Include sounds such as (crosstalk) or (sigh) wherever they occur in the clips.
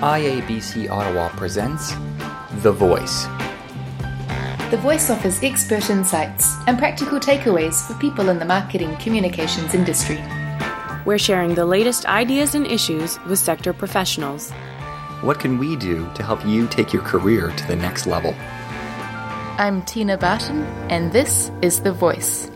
IABC Ottawa presents The Voice. The Voice offers expert insights and practical takeaways for people in the marketing communications industry. We're sharing the latest ideas and issues with sector professionals. What can we do to help you take your career to the next level? I'm Tina Barton, and this is The Voice.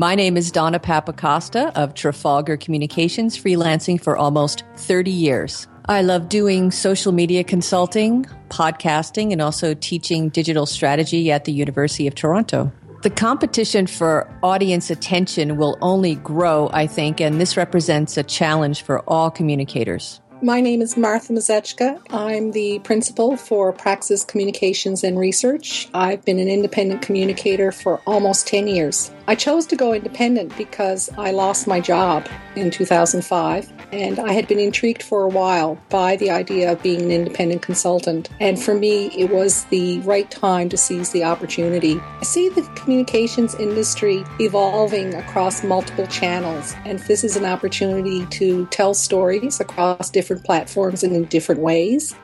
My name is Donna Papacosta of Trafalgar Communications, freelancing for almost 30 years. I love doing social media consulting, podcasting, and also teaching digital strategy at the University of Toronto. The competition for audience attention will only grow, I think, and this represents a challenge for all communicators. My name is Martha Muzychka. I'm the principal for Praxis Communications and Research. I've been an independent communicator for almost 10 years. I chose to go independent because I lost my job in 2005 and I had been intrigued for a while by the idea of being an independent consultant. And for me, it was the right time to seize the opportunity. I see the communications industry evolving across multiple channels, and this is an opportunity to tell stories across different platforms and in different ways.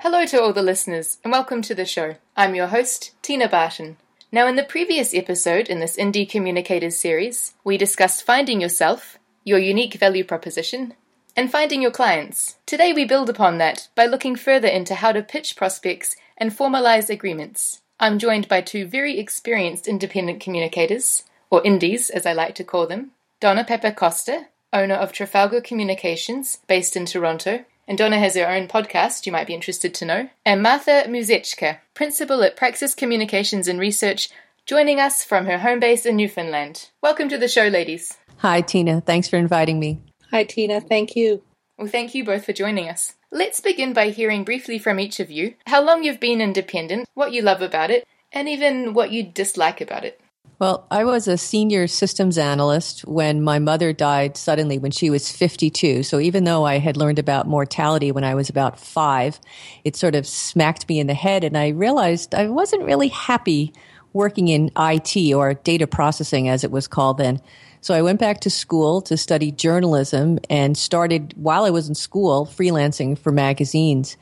Hello to all the listeners, and welcome to the show. I'm your host, Tina Barton. Now, in the previous episode in this Indie Communicators series, we discussed finding yourself, your unique value proposition, and finding your clients. Today, we build upon that by looking further into how to pitch prospects and formalize agreements. I'm joined by two very experienced independent communicators, or indies as I like to call them Donna Papacosta, owner of Trafalgar Communications, based in Toronto, and Donna has her own podcast you might be interested to know, and Martha Muzychka, principal at Praxis Communications and Research, joining us from her home base in Newfoundland. Welcome to the show, ladies. Hi, Tina. Thanks for inviting me. Hi, Tina. Thank you. Well, thank you both for joining us. Let's begin by hearing briefly from each of you how long you've been independent, what you love about it, and even what you dislike about it. Well, I was a senior systems analyst when my mother died suddenly when she was 52. So even though I had learned about mortality when I was about five, it sort of smacked me in the head and I realized I wasn't really happy working in IT or data processing as it was called then. So I went back to school to study journalism and started while I was in school freelancing for magazines.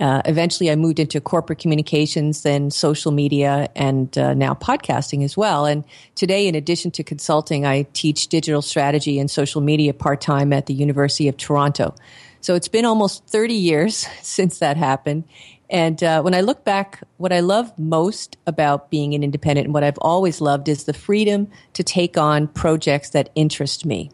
Uh, eventually, I moved into corporate communications, then social media, and uh, now podcasting as well. And today, in addition to consulting, I teach digital strategy and social media part time at the University of Toronto. So it's been almost 30 years (laughs) since that happened. And uh, when I look back, what I love most about being an independent and what I've always loved is the freedom to take on projects that interest me.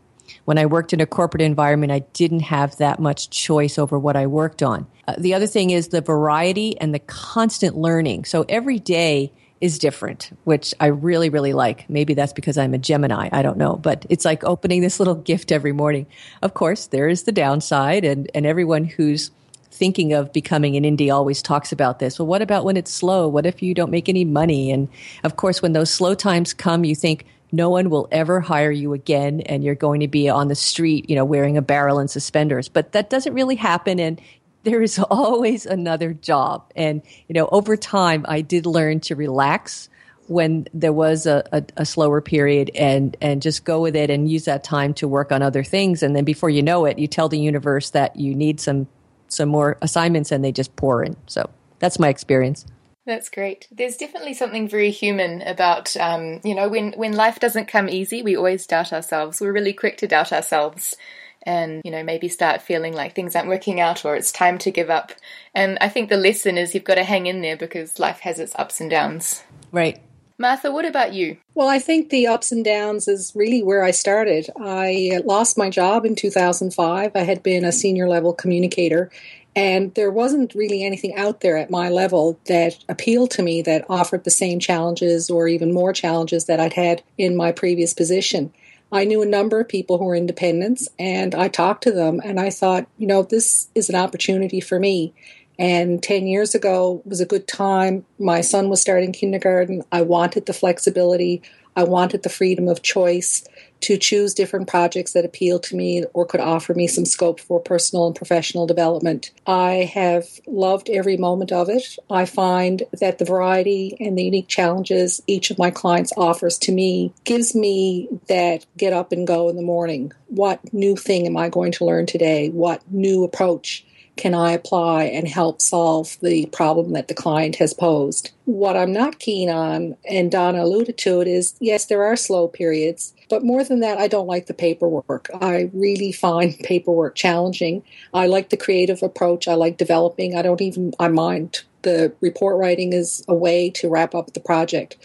When I worked in a corporate environment, I didn't have that much choice over what I worked on. Uh, the other thing is the variety and the constant learning. So every day is different, which I really, really like. Maybe that's because I'm a Gemini. I don't know, but it's like opening this little gift every morning. Of course, there is the downside and, and everyone who's thinking of becoming an indie always talks about this. Well, what about when it's slow? What if you don't make any money? And of course, when those slow times come, you think, no one will ever hire you again and you're going to be on the street, you know, wearing a barrel and suspenders. But that doesn't really happen and there is (laughs) always another job. And, you know, over time I did learn to relax when there was a, a, a, slower period and, and just go with it and use that time to work on other things. And then before you know it, you tell the universe that you need some, some more assignments and they just pour in. So that's my experience. That's great. There's definitely something very human about, um, you know, when, when life doesn't come easy, we always doubt ourselves. We're really quick to doubt ourselves and, you know, maybe start feeling like things aren't working out or it's time to give up. And I think the lesson is you've got to hang in there because life has its ups and downs. Right. Martha, what about you? Well, I think the ups and downs is really where I started. I lost my job in 2005. I had been a senior level communicator and there wasn't really anything out there at my level that appealed to me that offered the same challenges or even more challenges that I'd had in my previous position. I knew a number of people who were independents and I talked to them and I thought, you know, this is an opportunity for me. And 10 years ago was a good time. My son was starting kindergarten. I wanted the flexibility. I wanted the freedom of choice to choose different projects that appeal to me or could offer me some scope for personal and professional development. I have loved every moment of it. I find that the variety and the unique challenges each of my clients offers to me gives me that get up and go in the morning. What new thing am I going to learn today? What new approach can I apply and help solve the problem that the client has posed? What I'm not keen on, and Donna alluded to it, is yes, there are slow periods, but more than that, I don't like the paperwork. I really find (laughs) paperwork challenging. I like the creative approach. I like developing. I don't even, I mind the report writing is a way to wrap up the project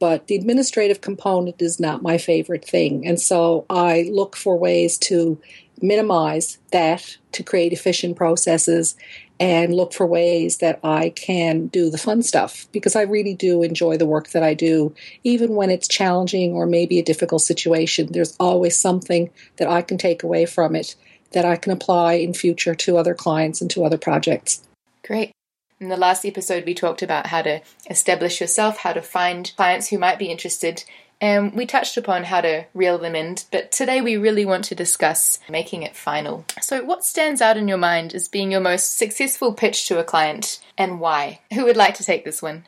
but the administrative component is not my favorite thing. And so I look for ways to minimize that to create efficient processes and look for ways that I can do the fun stuff because I really do enjoy the work that I do. Even when it's challenging or maybe a difficult situation, there's always something that I can take away from it that I can apply in future to other clients and to other projects. Great. In the last episode, we talked about how to establish yourself, how to find clients who might be interested, and we touched upon how to reel them in, but today we really want to discuss making it final. So, what stands out in your mind as being your most successful pitch to a client and why? Who would like to take this one?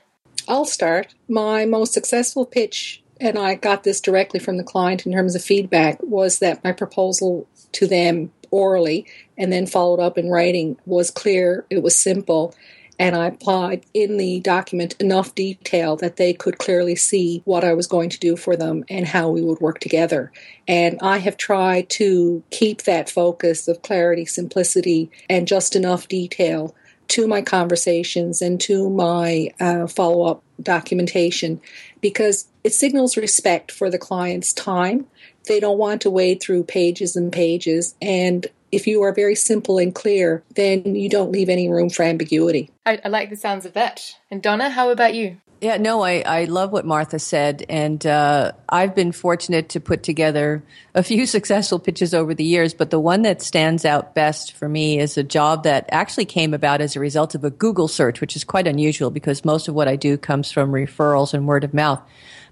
I'll start. My most successful pitch, and I got this directly from the client in terms of feedback, was that my proposal to them orally and then followed up in writing was clear, it was simple, and I applied in the document enough detail that they could clearly see what I was going to do for them and how we would work together. And I have tried to keep that focus of clarity, simplicity, and just enough detail to my conversations and to my uh, follow up documentation because it signals respect for the client's time. They don't want to wade through pages and pages. And if you are very simple and clear, then you don't leave any room for ambiguity. I, I like the sounds of that. And Donna, how about you? Yeah, no, I, I love what Martha said. And uh, I've been fortunate to put together a few (laughs) successful pitches over the years, but the one that stands out best for me is a job that actually came about as a result of a Google search, which is quite unusual because most of what I do comes from referrals and word of mouth.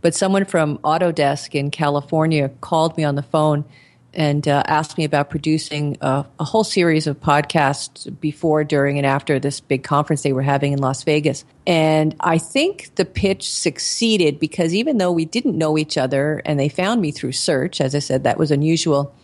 But someone from Autodesk in California called me on the phone and uh, asked me about producing a, a, whole series of podcasts before, during, and after this big conference they were having in Las Vegas. And I think the pitch succeeded because even though we didn't know each other and they found me through search, as I said, that was unusual,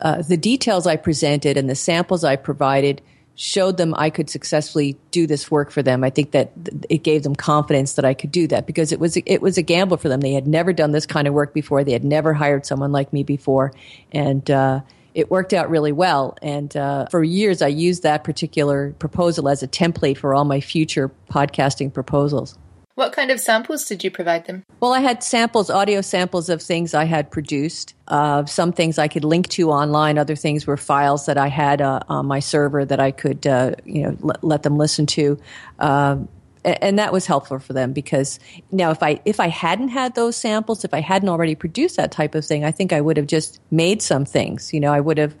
uh, the details I presented and the samples I provided – showed them I could successfully do this work for them. I think that it gave them confidence that I could do that because it was it was a gamble for them. They had never done this kind of work before. They had never hired someone like me before, and uh, it worked out really well. And uh, for years, I used that particular proposal as a template for all my future podcasting proposals. What kind of samples did you provide them? Well, I had samples, audio samples of things I had produced. Uh, some things I could link to online. Other things were files that I had uh, on my server that I could, uh, you know, let, let, them listen to. And that was helpful for them because now if I if I hadn't had those samples, if I hadn't already produced that type of thing, I think I would have just made some things. You know, I would have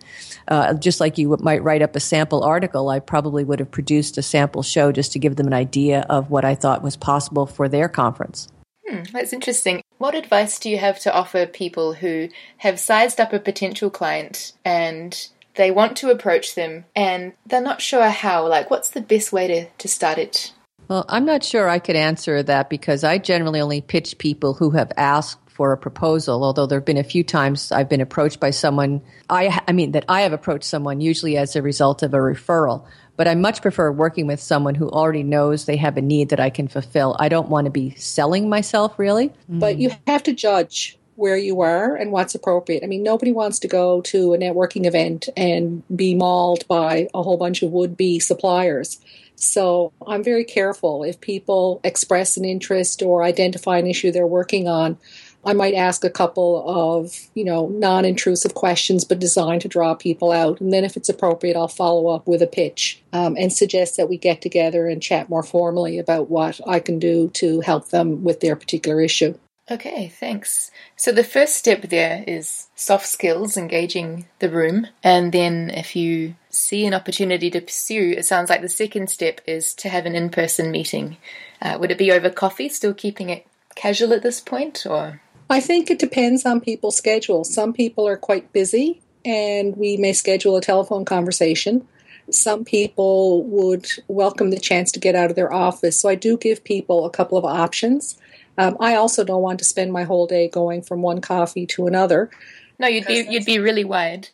uh, just like you might write up a sample article. I probably would have produced a sample show just to give them an idea of what I thought was possible for their conference. Hmm, that's interesting. What advice do you have to offer people who have sized up a potential client and they want to approach them and they're not sure how? Like, what's the best way to, to start it? Well, I'm not sure I could answer that because I generally only pitch people who have asked for a proposal. Although there have been a few times I've been approached by someone, I, I mean, that I have approached someone usually as a result of a referral. But I much prefer working with someone who already knows they have a need that I can fulfill. I don't want to be selling myself really. Mm. But you have to judge where you are and what's appropriate. I mean, nobody wants to go to a networking event and be mauled by a whole bunch of would be suppliers. So I'm very careful if people express an interest or identify an issue they're working on. I might ask a couple of, you know, non-intrusive questions, but designed to draw people out. And then, if it's appropriate, I'll follow up with a pitch um, and suggest that we get together and chat more formally about what I can do to help them with their particular issue. Okay, thanks. So the first step there is soft skills, engaging the room. And then if you see an opportunity to pursue, it sounds like the second step is to have an in person meeting. Uh, would it be over coffee, still keeping it casual at this point, or? I think it depends on people's schedule. Some people are quite busy and we may schedule a telephone conversation. Some people would welcome the chance to get out of their office. So I do give people a couple of options. Um, I also don't want to spend my whole day going from one coffee to another. No, you'd be you'd be really wide.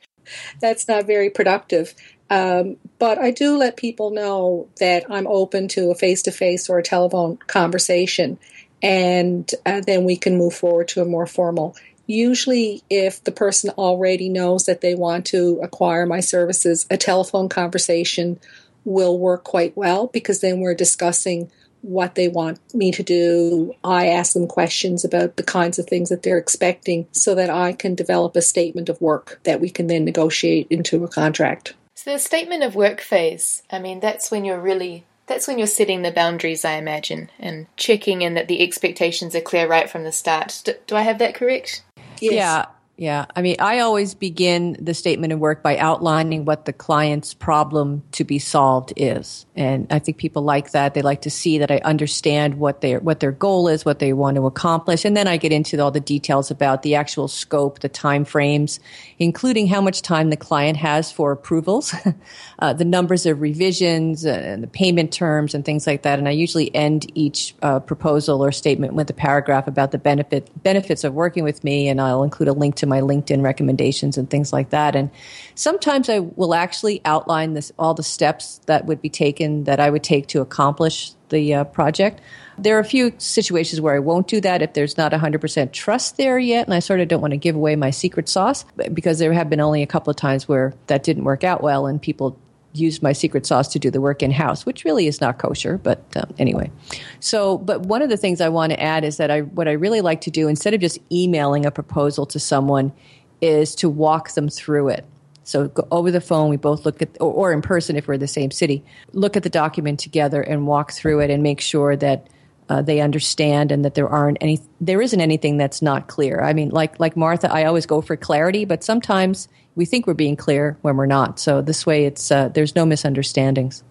That's not very productive. Um, but I do let people know that I'm open to a face to face or a telephone conversation, and uh, then we can move forward to a more formal. Usually, if the person already knows that they want to acquire my services, a telephone conversation will work quite well because then we're discussing what they want me to do. I ask them questions about the kinds of things that they're expecting so that I can develop a statement of work that we can then negotiate into a contract. So the statement of work phase, I mean, that's when you're really that's when you're setting the boundaries, I imagine, and checking in that the expectations are clear right from the start. Do, do I have that correct? Yes. Yeah. Yeah. I mean, I always begin the statement of work by outlining what the client's problem to be solved is. And I think people like that. They like to see that I understand what their, what their goal is, what they want to accomplish. And then I get into all the details about the actual scope, the time frames, including how much time the client has for approvals, (laughs) uh, the numbers of revisions uh, and the payment terms and things like that. And I usually end each uh, proposal or statement with a paragraph about the benefit, benefits of working with me. And I'll include a link to my LinkedIn recommendations and things like that. And sometimes I will actually outline this, all the steps that would be taken that I would take to accomplish the uh, project. There are a few situations where I won't do that if there's not 100% trust there yet, and I sort of don't want to give away my secret sauce because there have been only a couple of times where that didn't work out well and people used my secret sauce to do the work in house, which really is not kosher. But um, anyway, so but one of the things I want to add is that I what I really like to do instead of just emailing a proposal to someone is to walk them through it. So go over the phone, we both look at, or, or in person if we're in the same city, look at the document together and walk through it and make sure that uh, they understand and that there aren't any there isn't anything that's not clear i mean like like martha i always go for clarity but sometimes we think we're being clear when we're not so this way it's uh, there's no misunderstandings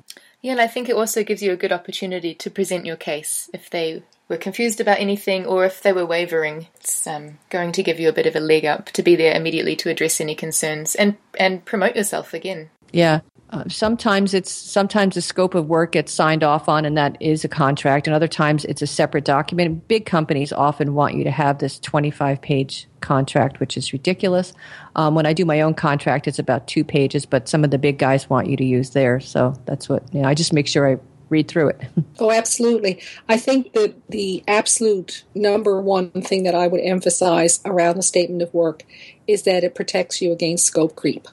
Yeah, and I think it also gives you a good opportunity to present your case if they were confused about anything or if they were wavering. It's um, going to give you a bit of a leg up to be there immediately to address any concerns and and promote yourself again. Yeah. Uh, sometimes it's sometimes the scope of work gets signed off on, and that is a contract. And other times it's a separate document. Big companies often want you to have this 25 page contract, which is ridiculous. Um, when I do my own contract, it's about two pages, but some of the big guys want you to use theirs. So that's what you know, I just make sure I read through it. (laughs) Oh, absolutely. I think that the absolute number one thing that I would emphasize around the statement of work is that it protects you against scope creep.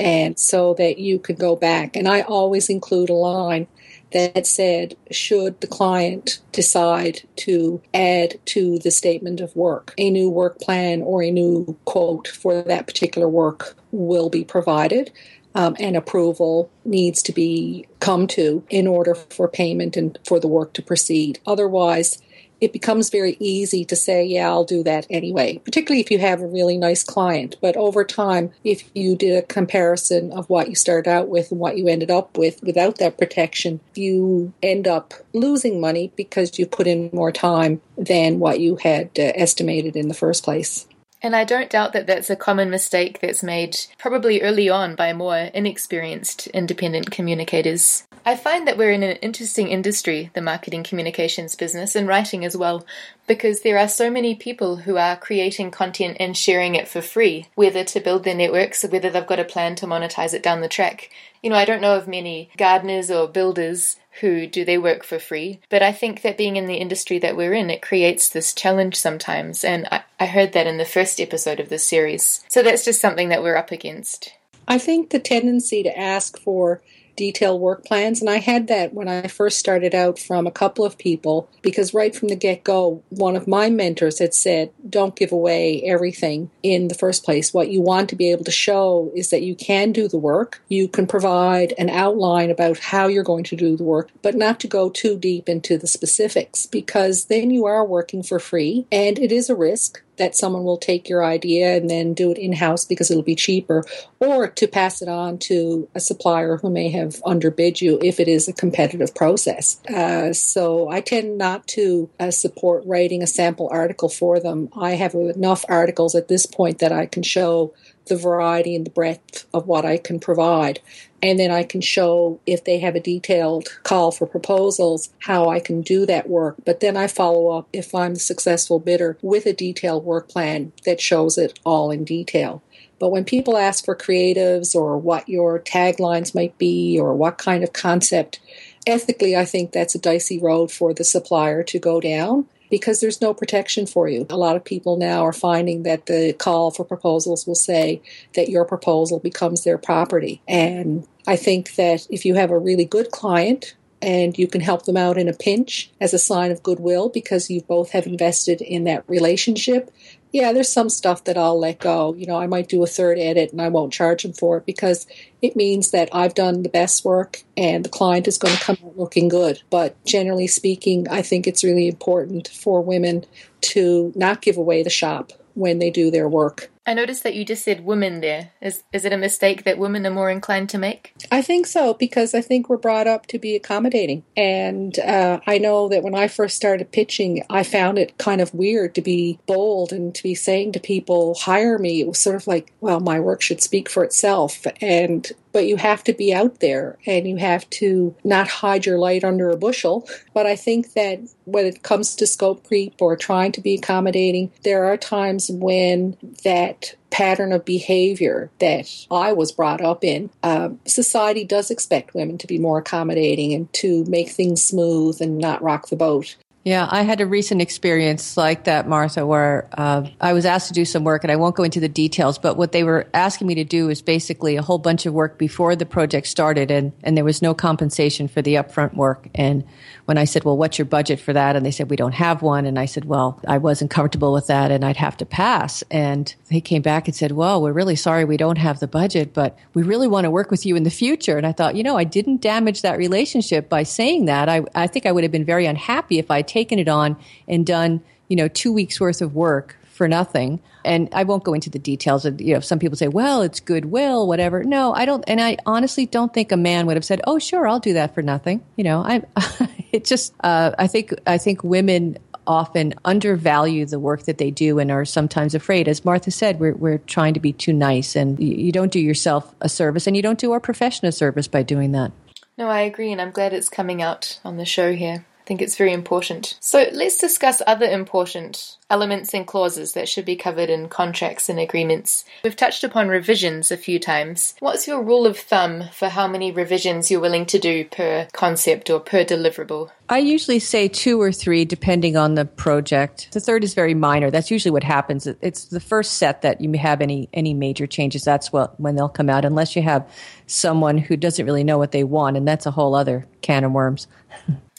And so that you can go back. And I always include a line that said, should the client decide to add to the statement of work, a new work plan or a new quote for that particular work will be provided um, and approval needs to be come to in order for payment and for the work to proceed. Otherwise, it becomes very easy to say, yeah, I'll do that anyway, particularly if you have a really nice client. But over time, if you did a comparison of what you started out with and what you ended up with without that protection, you end up losing money because you put in more time than what you had uh, estimated in the first place. And I don't doubt that that's a common mistake that's made probably early on by more inexperienced independent communicators. I find that we're in an interesting industry, the marketing communications business, and writing as well, because there are so many people who are creating content and sharing it for free, whether to build their networks or whether they've got a plan to monetize it down the track. You know, I don't know of many gardeners or builders who do their work for free. But I think that being in the industry that we're in, it creates this challenge sometimes. And I, I heard that in the first episode of this series. So that's just something that we're up against. I think the tendency to ask for detailed work plans. And I had that when I first started out from a couple of people because right from the get go, one of my mentors had said, don't give away everything in the first place. What you want to be able to show is that you can do the work. You can provide an outline about how you're going to do the work, but not to go too deep into the specifics because then you are working for free and it is a risk that someone will take your idea and then do it in house because it'll be cheaper, or to pass it on to a supplier who may have underbid you if it is a competitive process. Uh, so I tend not to uh, support writing a sample article for them. I have enough articles at this point that I can show the variety and the breadth of what I can provide. And then I can show if they have a detailed call for proposals, how I can do that work. But then I follow up if I'm the successful bidder with a detailed work plan that shows it all in detail. But when people ask for creatives or what your taglines might be or what kind of concept, ethically, I think that's a dicey road for the supplier to go down because there's no protection for you. A lot of people now are finding that the call for proposals will say that your proposal becomes their property. And I think that if you have a really good client and you can help them out in a pinch as a sign of goodwill because you both have invested in that relationship, yeah, there's some stuff that I'll let go. You know, I might do a third edit and I won't charge them for it because it means that I've done the best work and the client is going to come out looking good. But generally speaking, I think it's really important for women to not give away the shop when they do their work. I noticed that you just said women there. Is is it a mistake that women are more inclined to make? I think so because I think we're brought up to be accommodating, and uh, I know that when I first started pitching, I found it kind of weird to be bold and to be saying to people, "Hire me." It was sort of like, well, my work should speak for itself, and but you have to be out there and you have to not hide your light under a bushel. But I think that when it comes to scope creep or trying to be accommodating, there are times when that pattern of behavior that I was brought up in, uh, society does expect women to be more accommodating and to make things smooth and not rock the boat. Yeah, I had a recent experience like that, Martha, where uh, I was asked to do some work, and I won't go into the details, but what they were asking me to do was basically a whole bunch of work before the project started, and, and there was no compensation for the upfront work. And when I said, Well, what's your budget for that? And they said, We don't have one. And I said, Well, I wasn't comfortable with that, and I'd have to pass. And they came back and said, Well, we're really sorry we don't have the budget, but we really want to work with you in the future. And I thought, you know, I didn't damage that relationship by saying that. I, I think I would have been very unhappy if I'd taken it on and done, you know, two weeks worth of work for nothing. And I won't go into the details of, you know, some people say, well, it's goodwill, whatever. No, I don't. And I honestly don't think a man would have said, oh, sure, I'll do that for nothing. You know, I, (laughs) it just, uh, I think, I think women often undervalue the work that they do and are sometimes afraid. As Martha said, we're, we're trying to be too nice and you don't do yourself a service and you don't do our profession a service by doing that. No, I agree, and I'm glad it's coming out on the show here think it's very important. So let's discuss other important elements and clauses that should be covered in contracts and agreements. We've touched upon revisions a few times. What's your rule of thumb for how many revisions you're willing to do per concept or per deliverable? I usually say two or three, depending on the project. The third is very minor. That's usually what happens. It's the first set that you have any any major changes. That's what when they'll come out, unless you have someone who doesn't really know what they want, and that's a whole other can of worms. (laughs)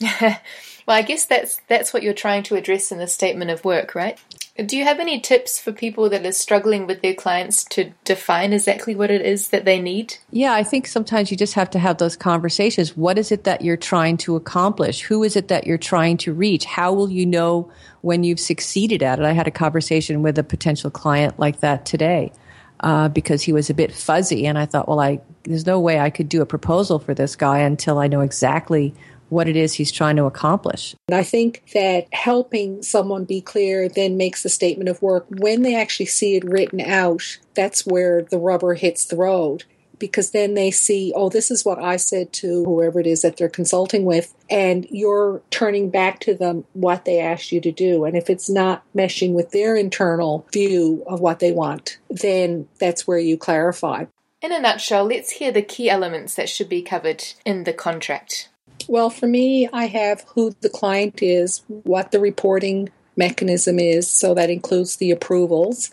well, I guess that's that's what you're trying to address in the statement of work, right? Do you have any tips for people that are struggling with their clients to define exactly what it is that they need? Yeah, I think sometimes you just have to have those conversations. What is it that you're trying to accomplish? Who is it that you're trying to reach? How will you know when you've succeeded at it? I had a conversation with a potential client like that today. Uh, because he was a bit fuzzy, and I thought, well, I there's no way I could do a proposal for this guy until I know exactly what it is he's trying to accomplish. And I think that helping someone be clear then makes the statement of work when they actually see it written out, that's where the rubber hits the road. Because then they see, oh, this is what I said to whoever it is that they're consulting with, and you're turning back to them what they asked you to do. And if it's not meshing with their internal view of what they want, then that's where you clarify. In a nutshell, let's hear the key elements that should be covered in the contract. Well, for me, I have who the client is, what the reporting mechanism is, so that includes the approvals.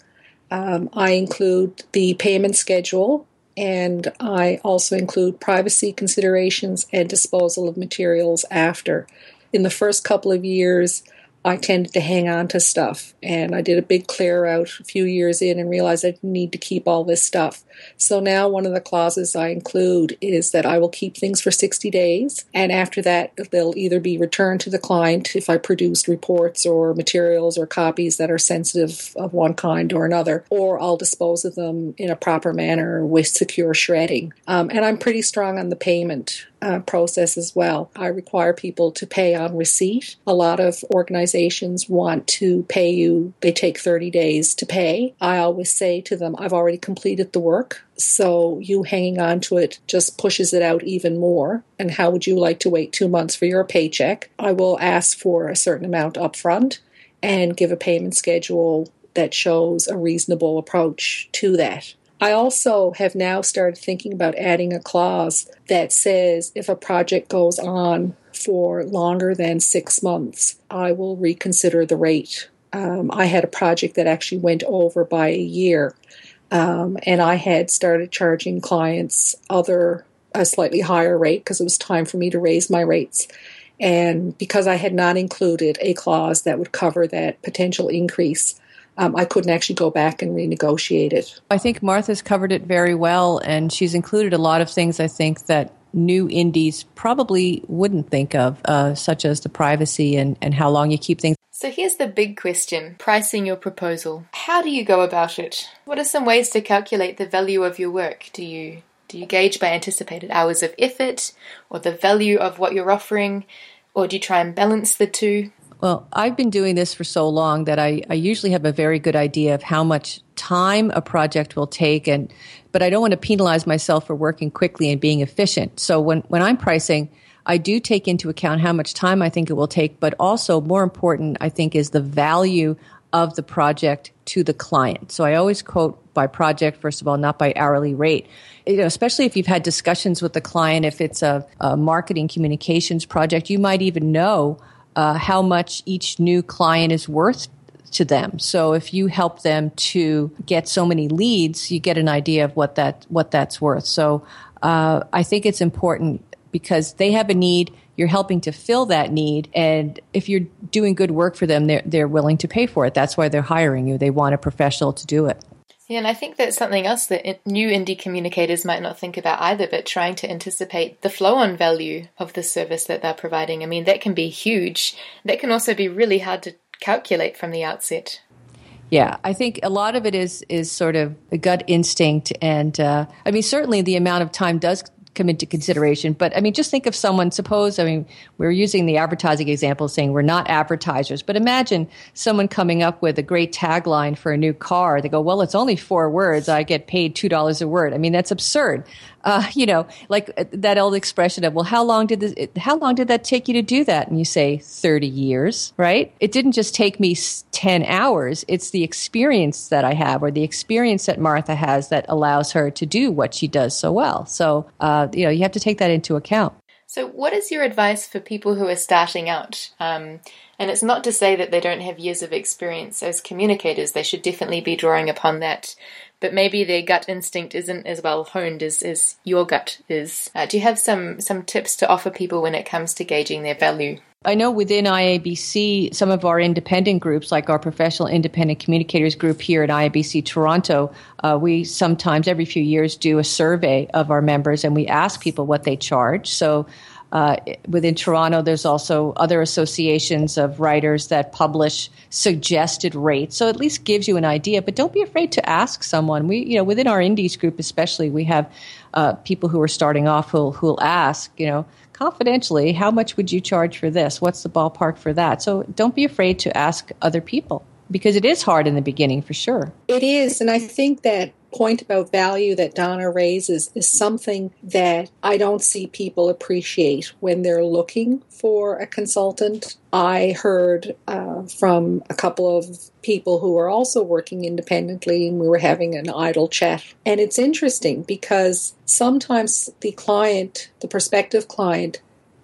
Um, I include the payment schedule, and I also include privacy considerations and disposal of materials after. In the first couple of years, I tended to hang on to stuff. And I did a big clear out a few years in and realized I need to keep all this stuff. So now one of the clauses I include is that I will keep things for 60 days. And after that, they'll either be returned to the client if I produced reports or materials or copies that are sensitive of one kind or another, or I'll dispose of them in a proper manner with secure shredding. Um, and I'm pretty strong on the payment uh, process as well. I require people to pay on receipt. A lot of organizations want to pay you, they take 30 days to pay. I always say to them, I've already completed the work. So you hanging on to it just pushes it out even more. And how would you like to wait two months for your paycheck? I will ask for a certain amount upfront and give a payment schedule that shows a reasonable approach to that. I also have now started thinking about adding a clause that says if a project goes on for longer than six months, I will reconsider the rate. Um, I had a project that actually went over by a year, um, and I had started charging clients other a slightly higher rate because it was time for me to raise my rates. And because I had not included a clause that would cover that potential increase, um, I couldn't actually go back and renegotiate it. I think Martha's covered it very well, and she's included a lot of things I think that new indies probably wouldn't think of, uh, such as the privacy and, and how long you keep things. So here's the big question pricing your proposal. How do you go about it? What are some ways to calculate the value of your work? Do you do you gauge by anticipated hours of effort or the value of what you're offering? Or do you try and balance the two? Well, I've been doing this for so long that I, I usually have a very good idea of how much time a project will take and but I don't want to penalize myself for working quickly and being efficient. So when, when I'm pricing, I do take into account how much time I think it will take, but also more important, I think, is the value of the project to the client. So I always quote by project, first of all, not by hourly rate. You know, especially if you've had discussions with the client, if it's a, a marketing communications project, you might even know uh, how much each new client is worth to them. So if you help them to get so many leads, you get an idea of what that what that's worth. So uh, I think it's important because they have a need. You're helping to fill that need, and if you're doing good work for them, they're they're willing to pay for it. That's why they're hiring you. They want a professional to do it. Yeah, and I think that's something else that new indie communicators might not think about either, but trying to anticipate the flow on value of the service that they're providing. I mean, that can be huge. That can also be really hard to calculate from the outset. Yeah, I think a lot of it is is sort of a gut instinct, and uh, I mean, certainly the amount of time does come into consideration. But I mean, just think of someone, suppose, I mean, we're using the advertising example saying we're not advertisers, but imagine someone coming up with a great tagline for a new car. They go, well, it's only four words. I get paid $2 a word. I mean, that's absurd uh, (laughs) you know, like uh, that old expression of, well, how long did this, how long did that take you to do that? And you say 30 years, right? It didn't just take me 10 hours. It's the experience that I have or the experience that Martha has that allows her to do what she does so well. So, uh, you know, you have to take that into account. So, what is your advice for people who are starting out? Um, and it's not to say that they don't have years of experience as communicators, they should definitely be drawing upon that but maybe their gut instinct isn't as well honed as, as your gut is. Uh, do you have some, some tips to offer people when it comes to gauging their value? I know within IABC, some of our independent groups, like our professional independent communicators group here at IABC Toronto, uh, we sometimes every few years do a survey of our members and we ask people what they charge. So uh, within Toronto, there's also other associations of writers that publish suggested rates. So at least gives you an idea. But don't be afraid to ask someone. We, you know, within our indies group especially, we have uh, people who are starting off who'll who'll ask, you know, confidentially, how much would you charge for this? What's the ballpark for that? So don't be afraid to ask other people because it is hard in the beginning for sure. It is, and I think that point about value that Donna raises is something that I don't see people appreciate when they're looking for a consultant. I heard uh, from a couple of people who are also working independently, and we were having an idle chat. And it's interesting because sometimes the client, the prospective client,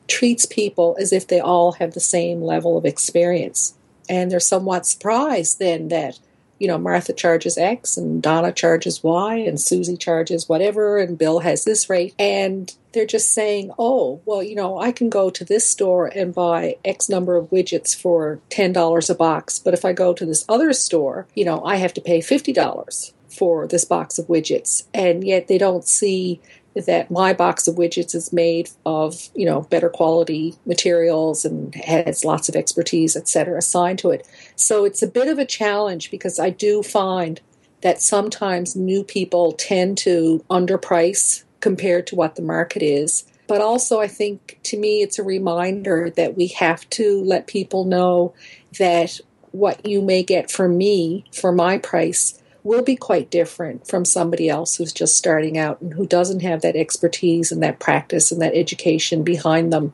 treats people as if they all have the same level of experience. And they're somewhat surprised then that you know, Martha charges X and Donna charges Y and Susie charges whatever and Bill has this rate. And they're just saying, oh, well, you know, I can go to this store and buy X number of widgets for $10 a box. But if I go to this other store, you know, I have to pay $50 for this box of widgets. And yet they don't see that my box of widgets is made of you know better quality materials and has lots of expertise et cetera assigned to it. So it's a bit of a challenge because i do find that sometimes new people tend to underprice compared to what the market is. But also i think to me it's a reminder that we have to let people know that what you may get from me for my price will be quite different from somebody else who's just starting out and who doesn't have that expertise and that practice and that education behind them.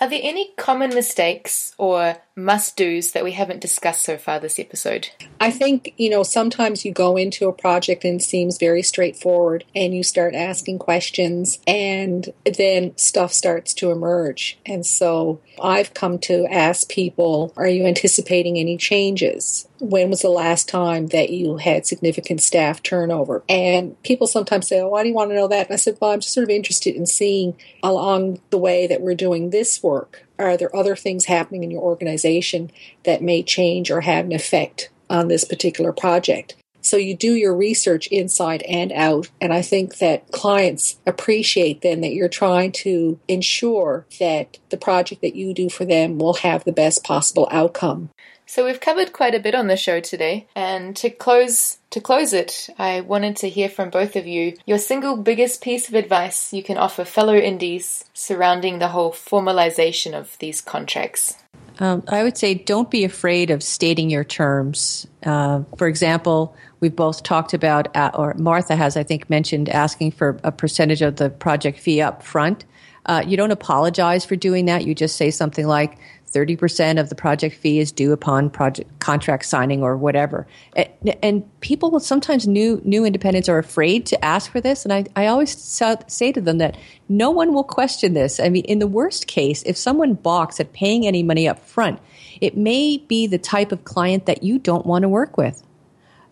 Are there any common mistakes or must do's that we haven't discussed so far this episode? I think, you know, sometimes you go into a project and it seems very straightforward and you start asking questions and then stuff starts to emerge. And so I've come to ask people, are you anticipating any changes? When was the last time that you had significant staff turnover? And people sometimes say, oh, why do you want to know that? And I said, well, I'm just sort of interested in seeing along the way that we're doing this work are there other things happening in your organization that may change or have an effect on this particular project? So you do your research inside and out. And I think that clients appreciate then that you're trying to ensure that the project that you do for them will have the best possible outcome. So we've covered quite a bit on the show today, and to close to close it, I wanted to hear from both of you your single biggest piece of advice you can offer fellow indies surrounding the whole formalization of these contracts. Um, I would say don't be afraid of stating your terms. Uh, for example, we've both talked about, uh, or Martha has, I think, mentioned asking for a percentage of the project fee up front. Uh, you don't apologize for doing that. You just say something like, 30% of the project fee is due upon project contract signing or whatever. And, and people sometimes new new independents are afraid to ask for this and I, I always say to them that no one will question this. I mean in the worst case if someone balks at paying any money up front, it may be the type of client that you don't want to work with.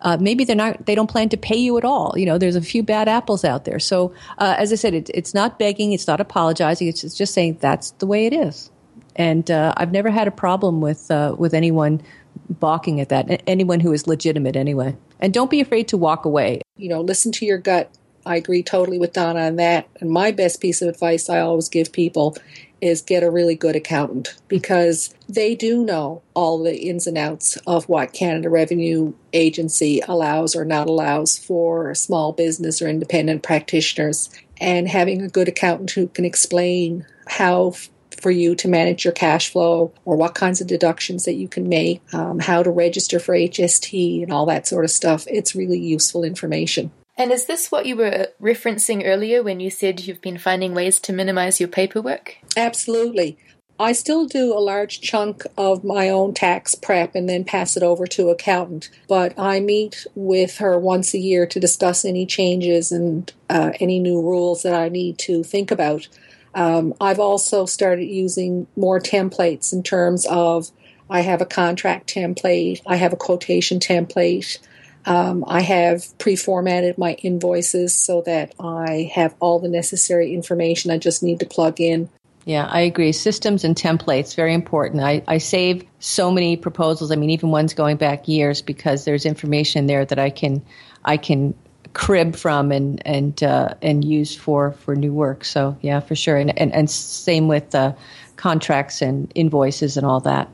Uh, maybe they're not they don't plan to pay you at all you know there's a few bad apples out there so uh, as i said it, it's not begging it's not apologizing it's just saying that's the way it is and uh, I've never had a problem with uh, with anyone balking at that. Anyone who is legitimate, anyway. And don't be afraid to walk away. You know, listen to your gut. I agree totally with Donna on that. And my best piece of advice I always give people is get a really good accountant because they do know all the ins and outs of what Canada Revenue Agency allows or not allows for small business or independent practitioners. And having a good accountant who can explain how for you to manage your cash flow or what kinds of deductions that you can make, um, how to register for HST, and all that sort of stuff. It's really useful information. And is this what you were referencing earlier when you said you've been finding ways to minimize your paperwork? Absolutely. I still do a large chunk of my own tax prep and then pass it over to accountant. But I meet with her once a year to discuss any changes and uh, any new rules that I need to think about. Um, I've also started using more templates in terms of I have a contract template, I have a quotation template. Um, I have pre formatted my invoices so that I have all the necessary information I just need to plug in. Yeah, I agree. Systems and templates, very important. I, I save so many proposals. I mean, even ones going back years because there's information there that I can I can crib from and and uh, and use for for new work. So yeah, for sure. And and, and same with uh, contracts and invoices and all that.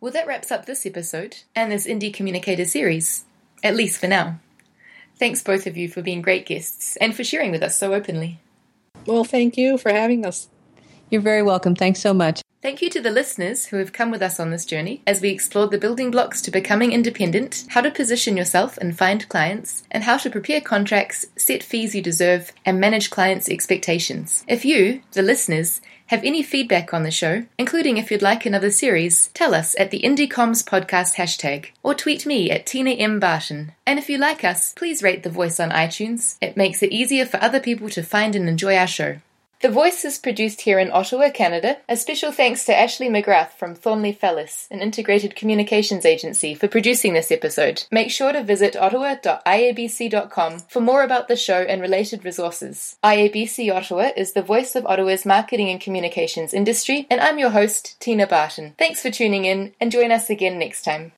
Well, that wraps up this episode and this Indie Communicator series, at least for now. Thanks both of you for being great guests and for sharing with us so openly. Well, thank you for having us. You're very welcome. Thanks so much. Thank you to the listeners who have come with us on this journey as we explored the building blocks to becoming independent, how to position yourself and find clients, and how to prepare contracts, set fees you deserve, and manage clients' expectations. If you, the listeners, have any feedback on the show, including if you'd like another series, tell us at the IndieComms podcast hashtag or tweet me at Tina M. Barton. And if you like us, please rate The Voice on iTunes. It makes it easier for other people to find and enjoy our show. The Voice is produced here in Ottawa, Canada. A special thanks to Ashley McGrath from Thornley Fallis, an integrated communications agency, for producing this episode. Make sure to visit ottawa.iabc.com for more about the show and related resources. IABC Ottawa is the voice of Ottawa's marketing and communications industry, and I'm your host, Tina Barton. Thanks for tuning in, and join us again next time.